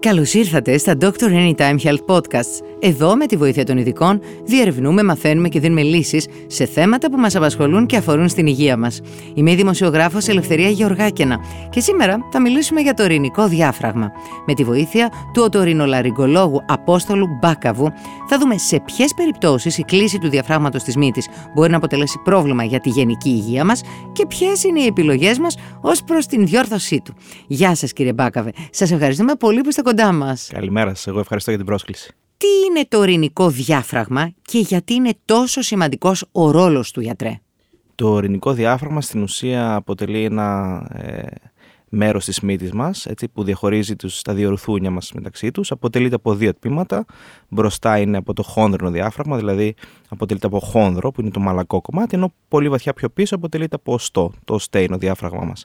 Καλώς ήρθατε στα Doctor Anytime Health Podcasts. Εδώ, με τη βοήθεια των ειδικών, διερευνούμε, μαθαίνουμε και δίνουμε λύσεις σε θέματα που μας απασχολούν και αφορούν στην υγεία μας. Είμαι η δημοσιογράφος Ελευθερία Γεωργάκαινα και σήμερα θα μιλήσουμε για το ορεινικό διάφραγμα. Με τη βοήθεια του οτορινολαριγκολόγου Απόστολου Μπάκαβου, θα δούμε σε ποιες περιπτώσεις η κλίση του διαφράγματο της μύτης μπορεί να αποτελέσει πρόβλημα για τη γενική υγεία μας και ποιες είναι οι επιλογές μας ως προς την διόρθωσή του. Γεια σας, κύριε Μπάκαβε. Σας ευχαριστούμε πολύ που είστε κοντά μας. Καλημέρα σας. Εγώ ευχαριστώ για την πρόσκληση. Τι είναι το ορεινικό διάφραγμα και γιατί είναι τόσο σημαντικός ο ρόλος του γιατρέ; Το ορεινικό διάφραγμα στην ουσία αποτελεί ένα ε, μέρος της μύτης μας, έτσι, που διαχωρίζει τους, τα δύο ρουθούνια μας μεταξύ τους. Αποτελείται από δύο τμήματα. Μπροστά είναι από το χόνδρινο διάφραγμα, δηλαδή αποτελείται από χόνδρο, που είναι το μαλακό κομμάτι, ενώ πολύ βαθιά πιο πίσω αποτελείται από οστό, το οστέ είναι ο διάφραγμα μας.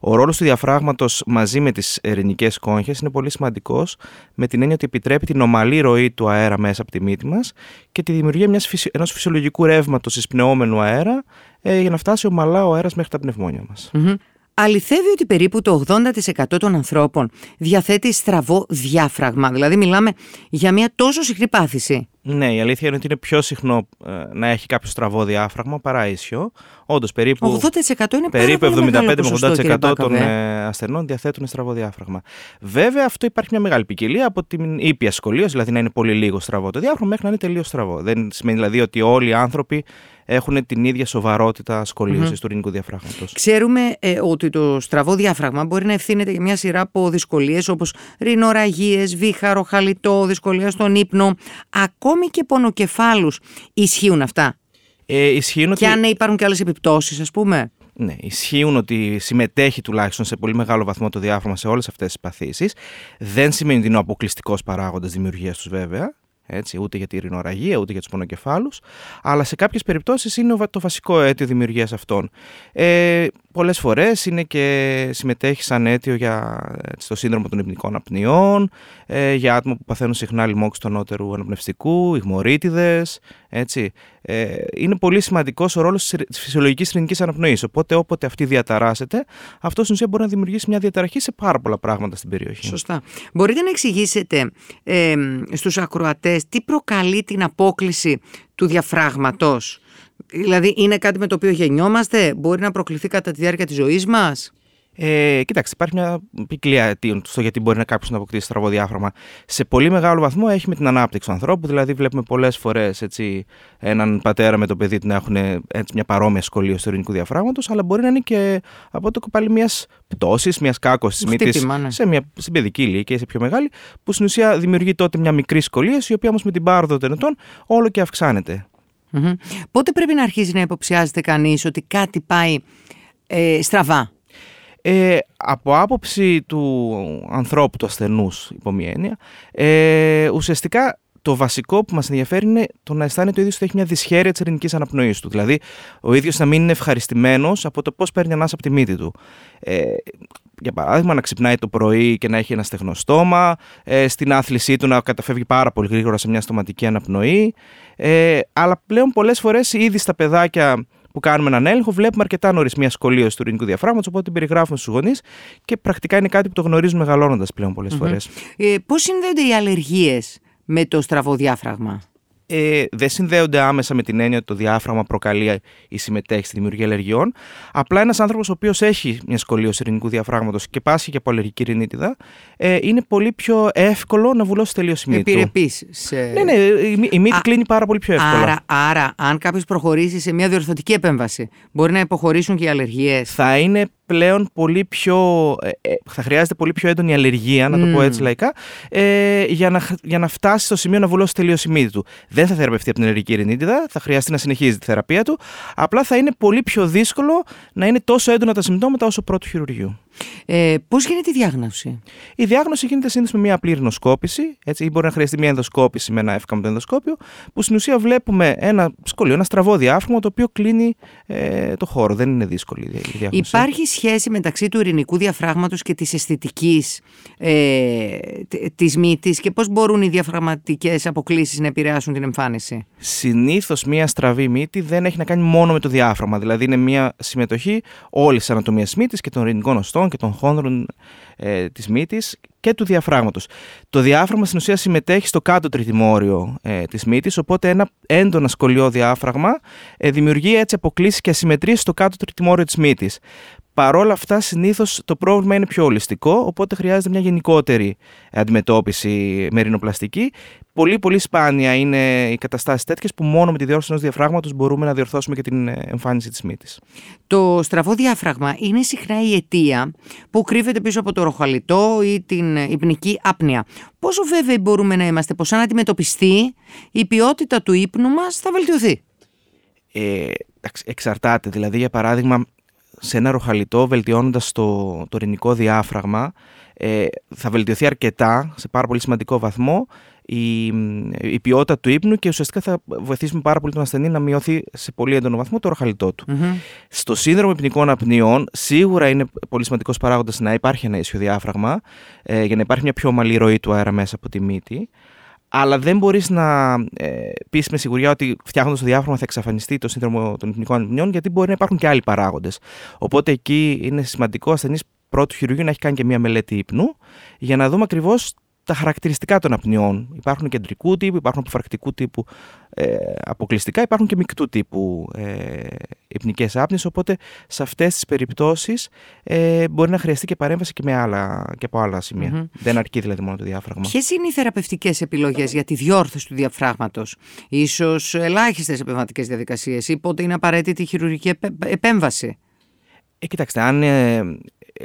Ο ρόλος του διαφράγματος μαζί με τις ερηνικές κόγχες είναι πολύ σημαντικός, με την έννοια ότι επιτρέπει την ομαλή ροή του αέρα μέσα από τη μύτη μας και τη δημιουργία μιας, ενός φυσιολογικού ρεύματος εισπνεόμενου αέρα, ε, για να φτάσει ομαλά ο αέρας μέχρι τα πνευμόνια μας. Αληθεύει ότι περίπου το 80% των ανθρώπων διαθέτει στραβό διάφραγμα. Δηλαδή μιλάμε για μια τόσο συχνή πάθηση. Ναι, η αλήθεια είναι ότι είναι πιο συχνό ε, να έχει κάποιο στραβό διάφραγμα παρά ίσιο. Όντως, περίπου, 80% είναι περίπου 75-80% των ε, ασθενών διαθέτουν στραβό διάφραγμα. Βέβαια, αυτό υπάρχει μια μεγάλη ποικιλία από την ήπια σκολίωση, δηλαδή να είναι πολύ λίγο στραβό το διάφραγμα, μέχρι να είναι τελείως στραβό. Δεν σημαίνει δηλαδή ότι όλοι οι άνθρωποι έχουν την ίδια σοβαρότητα του ειρηνικού διαφράγματος. Ξέρουμε ε, ότι το στραβό διάφραγμα μπορεί να ευθύνεται για μια σειρά από δυσκολίες όπως ρινοραγίες, βήχαρο, χαλιτό, δυσκολία στον ύπνο, ακόμη και πονοκεφάλους. Ισχύουν αυτά. Ε, ισχύουν και αν υπάρχουν και άλλες επιπτώσεις, ας πούμε. Ναι, ισχύουν ότι συμμετέχει τουλάχιστον σε πολύ μεγάλο βαθμό το διάφραγμα σε όλες αυτές τις παθήσεις. Δεν σημαίνει ότι είναι ο αποκλειστικός παράγοντας δημιουργίας τους, βέβαια έτσι, ούτε για τη ρινοραγία, ούτε για τους πονοκεφάλους, αλλά σε κάποιες περιπτώσεις είναι το βασικό αίτιο δημιουργίας αυτών. Ε, πολλές φορές είναι και συμμετέχει σαν αίτιο για έτσι, το σύνδρομο των υπνικών απνιών, ε, για άτομα που παθαίνουν συχνά λοιμώξη του ανώτερου αναπνευστικού, ηγμορίτιδες, έτσι. Ε, είναι πολύ σημαντικός ο ρόλος της φυσιολογικής ειρηνικής αναπνοής. Οπότε, όποτε αυτή διαταράσσεται, αυτό στην ουσία μπορεί να δημιουργήσει μια διαταραχή σε πάρα πολλά πράγματα στην περιοχή. Σωστά. Μπορείτε να εξηγήσετε ε, στους ακροατές τι προκαλεί την απόκληση του διαφράγματος. Δηλαδή, είναι κάτι με το οποίο γεννιόμαστε, μπορεί να προκληθεί κατά τη διάρκεια της ζωής μας; Ε, κοιτάξτε, υπάρχει μια ποικιλία στο γιατί μπορεί να κάποιος να αποκτήσει στραβό διάφραγμα. Σε πολύ μεγάλο βαθμό έχει με την ανάπτυξη του ανθρώπου. Δηλαδή, βλέπουμε πολλές φορές έναν πατέρα με το παιδί του να έχουν έτσι, μια παρόμοια σχολείο του ειρηνικού διαφράγματος, αλλά μπορεί να είναι και από το κοπάλι μιας πτώσης, μιας κάκωσης τη μύτης ναι. σε μια στην παιδική ηλικία ή σε πιο μεγάλη, που στην ουσία δημιουργεί τότε μια μικρή σχολεία, η οποία όμως με την πάροδο των ετών όλο και αυξάνεται. Mm-hmm. Πότε πρέπει να αρχίσει να υποψιάζεται κανείς ότι κάτι πάει ε, στραβά; Ε, από άποψη του ανθρώπου, του ασθενούς, υπό μία έννοια, ε, ουσιαστικά το βασικό που μας ενδιαφέρει είναι το να αισθάνεται ο ίδιος ότι έχει μια δυσχέρεια της ελληνικής αναπνοής του. Δηλαδή, ο ίδιος να μην είναι ευχαριστημένος από το πώς παίρνει ανάσα από τη μύτη του. Ε, για παράδειγμα, να ξυπνάει το πρωί και να έχει ένα στεγνό στόμα, ε, στην άθλησή του να καταφεύγει πάρα πολύ γρήγορα σε μια στοματική αναπνοή. Ε, αλλά πλέον πολλές φορές ήδη στα παιδάκια που κάνουμε έναν έλεγχο, βλέπουμε αρκετά νωρίς μια σκολίωση του ειρηνικού διαφράγματος, οπότε την περιγράφουμε στους γονείς και πρακτικά είναι κάτι που το γνωρίζουμε μεγαλώνοντας πλέον πολλές mm-hmm. φορές. Ε, Πώς συνδέονται οι αλλεργίες με το στραβό διάφραγμα; Ε, δεν συνδέονται άμεσα με την έννοια ότι το διάφραγμα προκαλεί ή συμμετέχει στη δημιουργία αλλεργιών. Απλά ένας άνθρωπος ο οποίος έχει μια σκολίωση ειρηνικού διαφράγματο και πάσχει και από αλλεργική ρινίτιδα, ε, είναι πολύ πιο εύκολο να βουλώσει τελείως η μύτη. Επιρρεπής. Σε... Ναι, ναι, η, η μύτη Α, κλείνει πάρα πολύ πιο εύκολα. Άρα, άρα αν κάποιος προχωρήσει σε μια διορθωτική επέμβαση, μπορεί να υποχωρήσουν και οι αλλεργίες. Θα είναι πλέον πολύ πιο. Ε, ε, θα χρειάζεται πολύ πιο έντονη αλλεργία, να το πω έτσι λαϊκά, ε, για, να, για να φτάσει στο σημείο να βουλώσει τελείως η μύτη του. Δεν θα θεραπευτεί από την αλλεργική ρινίτιδα, θα χρειαστεί να συνεχίζει τη θεραπεία του. Απλά θα είναι πολύ πιο δύσκολο να είναι τόσο έντονα τα συμπτώματα όσο πρώτου χειρουργείου. Ε, Πώς γίνεται η διάγνωση, Η διάγνωση γίνεται συνήθως με μια απλή ρυνοσκόπηση, έτσι, ή μπορεί να χρειαστεί μια ενδοσκόπηση με ένα εύκαμπτο ενδοσκόπιο, που στην ουσία βλέπουμε ένα σχολείο, ένα στραβό διάφραγμα το οποίο κλείνει ε, το χώρο. Δεν είναι δύσκολη η διάγνωση. Υπάρχει σχέση μεταξύ του ειρηνικού διαφράγματος και της αισθητικής ε, της μύτης και πώς μπορούν οι διαφραγματικές αποκλήσεις να επηρεάσουν την εμφάνιση; Συνήθως μια στραβή μύτη δεν έχει να κάνει μόνο με το διάφραγμα. Δηλαδή είναι μια συμμετοχή όλης της ανατομίας μύτης και των ειρηνικών οστών και των χόνδρων ε, της μύτης και του διαφράγματος. Το διάφραγμα στην ουσία συμμετέχει στο κάτω τριτημόριο ε, της μύτης, οπότε ένα έντονα σκολιό διάφραγμα ε, δημιουργεί έτσι αποκλήσεις και ασυμμετρίες στο κάτω τριτημόριο της μύτης. Παρόλα αυτά, συνήθως το πρόβλημα είναι πιο ολιστικό, οπότε χρειάζεται μια γενικότερη αντιμετώπιση με ρινοπλαστική. Πολύ, πολύ σπάνια είναι οι καταστάσεις τέτοιες που μόνο με τη διόρθωση ενός διαφράγματος μπορούμε να διορθώσουμε και την εμφάνιση της μύτης. Το στραβό διάφραγμα είναι συχνά η αιτία που κρύβεται πίσω από το ροχαλιτό ή την υπνική άπνοια. Πόσο βέβαιοι μπορούμε να είμαστε πως αν αντιμετωπιστεί, η ποιότητα του ύπνου μας θα βελτιωθεί; Ε, εξαρτάται. Δηλαδή, για παράδειγμα, σε ένα ροχαλιτό βελτιώνοντας το, το ρηνικό διάφραγμα ε, θα βελτιωθεί αρκετά σε πάρα πολύ σημαντικό βαθμό η, η ποιότητα του ύπνου και ουσιαστικά θα βοηθήσουμε πάρα πολύ τον ασθενή να μειωθεί σε πολύ έντονο βαθμό το ροχαλιτό του. Στο σύνδρομο υπνικών απνιών σίγουρα είναι πολύ σημαντικός παράγοντας να υπάρχει ένα ίσιο διάφραγμα ε, για να υπάρχει μια πιο ομαλή ροή του αέρα μέσα από τη μύτη αλλά δεν μπορείς να ε, πεις με σιγουριά ότι φτιάχνοντας το διάφραγμα θα εξαφανιστεί το σύνδρομο των εθνικών ανεπνιών, γιατί μπορεί να υπάρχουν και άλλοι παράγοντες. Οπότε εκεί είναι σημαντικό ο ασθενή πρώτου χειρουργείου να έχει κάνει και μία μελέτη ύπνου για να δούμε ακριβώς τα χαρακτηριστικά των απνιών. Υπάρχουν κεντρικού τύπου, υπάρχουν αποφρακτικού τύπου ε, αποκλειστικά, υπάρχουν και μεικτού τύπου ε, υπνικές άπνες, οπότε σε αυτές τις περιπτώσεις ε, μπορεί να χρειαστεί και παρέμβαση και, με άλλα, και από άλλα Δεν αρκεί δηλαδή μόνο το διάφραγμα. Ποιες είναι οι θεραπευτικές επιλογές για τη διόρθωση του διαφράγματος, ίσως ελάχιστες επεμβατικές διαδικασίες ή πότε είναι απαραίτητη η χειρουργική επέμβαση; Ε, κοιτάξτε, αν ε,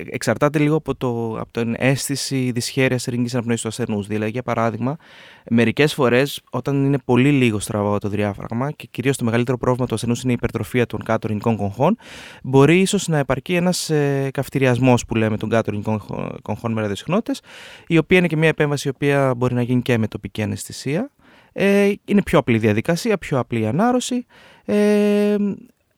εξαρτάται λίγο από, το, από την αίσθηση δυσχέρειας ειρηνικής αναπνοής του ασθενούς. Δηλαδή, για παράδειγμα, μερικές φορές όταν είναι πολύ λίγο στραβό το διάφραγμα και κυρίως το μεγαλύτερο πρόβλημα του ασθενούς είναι η υπερτροφία των κάτω ειρηνικών κογχών, μπορεί ίσως να υπαρκεί ένας ε, καυτηριασμός που λέμε των κάτω ειρηνικών κογχών με ραδιοσυχνότητες, η οποία είναι και μια επέμβαση η οποία μπορεί να γίνει και με τοπική αναισθησία. Ε, είναι πιο απλή διαδικασία, πιο απλή ανάρρωση. Ε,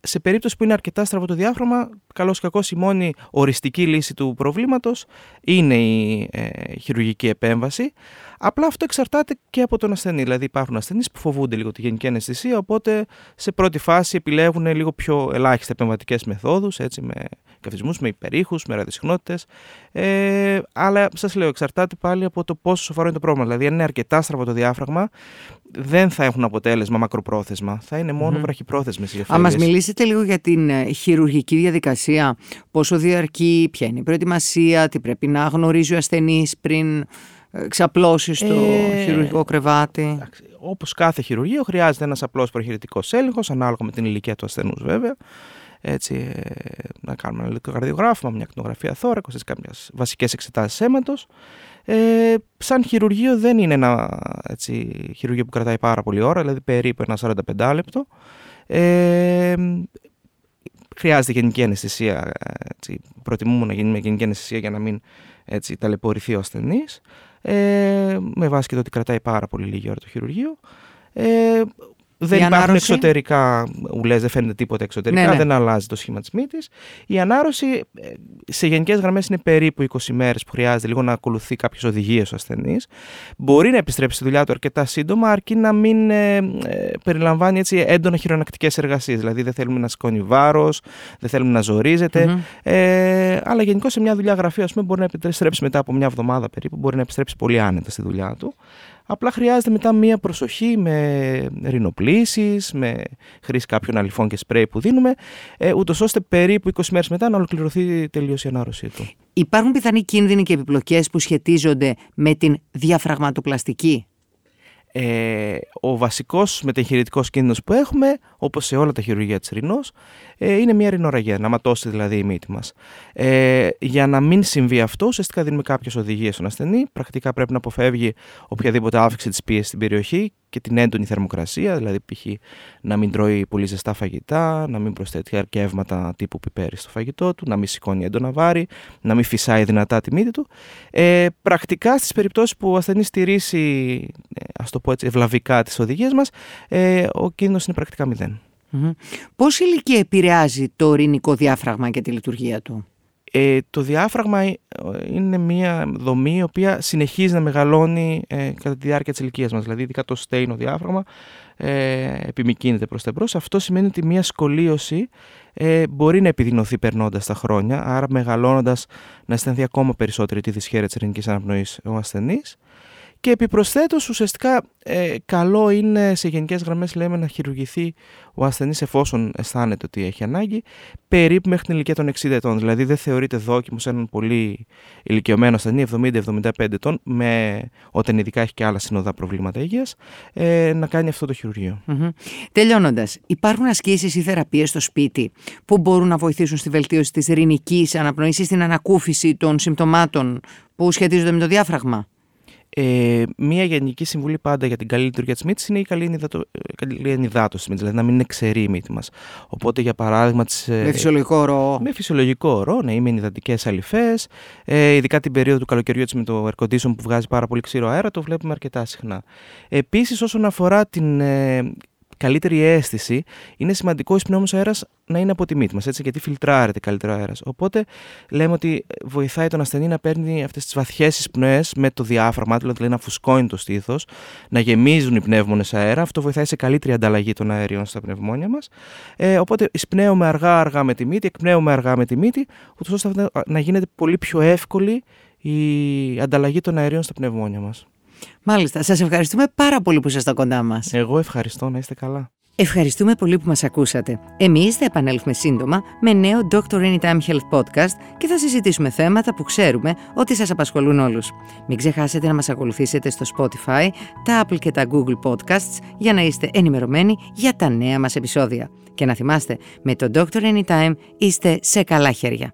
σε περίπτωση που είναι αρκετά στραβό το διάφραγμα, καλώ ή κακός η μόνη οριστική λύση του προβλήματος είναι η ε, χειρουργική επέμβαση. Απλά αυτό εξαρτάται και από τον ασθενή. Δηλαδή, υπάρχουν ασθενείς που φοβούνται λίγο τη γενική αναισθησία, οπότε σε πρώτη φάση επιλέγουν λίγο πιο ελάχιστε επεμβατικέ μεθόδους, έτσι, με καυθισμού, με υπερήχους, με ραδιοσυχνότητες. Ε, αλλά σας λέω, εξαρτάται πάλι από το πόσο σοβαρό είναι το πρόβλημα. Δηλαδή, αν είναι αρκετά στραβό το διάφραγμα, δεν θα έχουν αποτέλεσμα μακροπρόθεσμα. Θα είναι μόνο mm. βραχυπρόθεσμες οι Α μας μιλήσετε λίγο για την ε, χειρουργική διαδικασία. Πόσο διαρκεί, ποια είναι η προετοιμασία, τι πρέπει να γνωρίζει ο ασθενής πριν ε, ξαπλώσει στο ε, χειρουργικό κρεβάτι. Όπως κάθε χειρουργείο, χρειάζεται ένας απλός προχειρητικός έλεγχος, ανάλογα με την ηλικία του ασθενούς βέβαια. Έτσι, ε, να κάνουμε ένα ηλεκτροκαρδιογράφημα, μια ακτινογραφία θώρακο, κάποιες βασικές εξετάσεις αίματος. Ε, σαν χειρουργείο δεν είναι ένα έτσι, χειρουργείο που κρατάει πάρα πολύ ώρα, δηλαδή περίπου ένα 45 λεπτό. Ε, χρειάζεται γενική αναισθησία. Έτσι, προτιμούμε να γίνει με γενική αναισθησία για να μην έτσι, ταλαιπωρηθεί ο ασθενής. Ε, με βάση και το ότι κρατάει πάρα πολύ λίγη ώρα το χειρουργείο. Ε, δεν υπάρχουν εξωτερικά ουλές, δεν φαίνεται τίποτα εξωτερικά, ναι, ναι. δεν αλλάζει το σχήμα της μύτης. Η ανάρρωση ε, σε γενικές γραμμές είναι περίπου 20 μέρες που χρειάζεται λίγο να ακολουθεί κάποιες οδηγίες ο ασθενής. Μπορεί να επιστρέψει στη δουλειά του αρκετά σύντομα, αρκεί να μην ε, ε, περιλαμβάνει έτσι έντονα χειρονακτικές εργασίες. Δηλαδή δεν θέλουμε να σηκώνει βάρος, δεν θέλουμε να ζορίζεται. Ε, αλλά γενικώς σε μια δουλειά γραφείου, ας πούμε, μπορεί να επιστρέψει μετά από μια εβδομάδα περίπου, μπορεί να επιστρέψει πολύ άνετα στη δουλειά του. Απλά χρειάζεται μετά μία προσοχή με ρινοπλήσεις, με χρήση κάποιων αλυφών και σπρέι που δίνουμε, ε, ούτως ώστε περίπου 20 μέρες μετά να ολοκληρωθεί τελείως η ανάρρωσή του. Υπάρχουν πιθανοί κίνδυνοι και επιπλοκές που σχετίζονται με την διαφραγματοπλαστική; Ε, ο βασικός μετεγχειρητικός κίνδυνος που έχουμε, όπως σε όλα τα χειρουργία της ρινός, ε, είναι μια ρινοραγία, να ματώσει δηλαδή η μύτη μας. Ε, για να μην συμβεί αυτό, ουσιαστικά δίνουμε κάποιες οδηγίες στον ασθενή. Πρακτικά πρέπει να αποφεύγει οποιαδήποτε αύξηση της πίεσης στην περιοχή και την έντονη θερμοκρασία, δηλαδή π.χ. να μην τρώει πολύ ζεστά φαγητά, να μην προσθέτει αρκεύματα τύπου πιπέρι στο φαγητό του, να μην σηκώνει έντονα βάρη, να μην φυσάει δυνατά τη μύτη του. Ε, πρακτικά στις περιπτώσεις που ο ασθενής στηρίσει, ε, ας το πω έτσι, ευλαβικά τις οδηγίες μας, ε, ο κίνδυνος είναι πρακτικά μηδέν. Πώς η ηλικία επηρεάζει το ορεινικό διάφραγμα και τη λειτουργία του; Ε, το διάφραγμα ε, είναι μια δομή η οποία συνεχίζει να μεγαλώνει ε, κατά τη διάρκεια της ηλικίας μας. Δηλαδή, ειδικά το στέινο διάφραγμα ε, επιμηκύνεται προς τα εμπρός. Αυτό σημαίνει ότι μια σκολίωση ε, μπορεί να επιδεινωθεί περνώντας τα χρόνια, άρα μεγαλώνοντας να αισθανθεί ακόμα περισσότερη της δυσχέρεια της ελληνικής αναπνοής ο ασθενής. Και επιπροσθέτως ουσιαστικά ε, καλό είναι σε γενικές γραμμές λέμε να χειρουργηθεί ο ασθενής εφόσον αισθάνεται ότι έχει ανάγκη περίπου μέχρι την ηλικία των 60 ετών. Δηλαδή δεν θεωρείται δόκιμο σε έναν πολύ ηλικιωμένο ασθενή 70-75 ετών με, όταν ειδικά έχει και άλλα συνοδά προβλήματα υγείας ε, να κάνει αυτό το χειρουργείο. Mm-hmm. Τελειώνοντας, υπάρχουν ασκήσεις ή θεραπείες στο σπίτι που μπορούν να βοηθήσουν στη βελτίωση της ρηνικής αναπνοής ή στην ανακούφιση των συμπτωμάτων που σχετίζονται με το διάφραγμα; Ε, μία γενική συμβουλή πάντα για την καλή λειτουργία της μύτης είναι η καλή, ενυδατο, καλή ενυδάτωση δηλαδή να μην είναι ξερή η μύτη μας. Οπότε, για παράδειγμα. Τις, με φυσιολογικό ρο. Με φυσιολογικό ρο, ναι, ή με ενυδατικές αλυφές. Ε, ειδικά την περίοδο του καλοκαιριού με το air condition που βγάζει πάρα πολύ ξηρό αέρα, το βλέπουμε αρκετά συχνά. Επίσης, όσον αφορά την ε, καλύτερη αίσθηση, είναι σημαντικό ο εισπνέομο αέρας να είναι από τη μύτη μας, γιατί φιλτράρεται καλύτερο αέρας. Οπότε λέμε ότι βοηθάει τον ασθενή να παίρνει αυτές τις βαθιές εισπνοές με το διάφραγμα, δηλαδή να φουσκώνει το στήθος, να γεμίζουν οι πνεύμονες αέρα. Αυτό βοηθάει σε καλύτερη ανταλλαγή των αερίων στα πνευμόνια μας. Ε, οπότε εισπνέουμε αργά-αργά με τη μύτη, εκπνέουμε αργά με τη μύτη, ούτως ώστε να γίνεται πολύ πιο εύκολη η ανταλλαγή των αερίων στα πνευμόνια μας. Μάλιστα. Σας ευχαριστούμε πάρα πολύ που ήσασταν κοντά μας. Εγώ ευχαριστώ. Να είστε καλά. Ευχαριστούμε πολύ που μας ακούσατε. Εμείς θα επανέλθουμε σύντομα με νέο Dr. Anytime Health Podcast και θα συζητήσουμε θέματα που ξέρουμε ότι σας απασχολούν όλους. Μην ξεχάσετε να μας ακολουθήσετε στο Spotify, τα Apple και τα Google Podcasts για να είστε ενημερωμένοι για τα νέα μας επεισόδια. Και να θυμάστε, με το Dr. Anytime είστε σε καλά χέρια.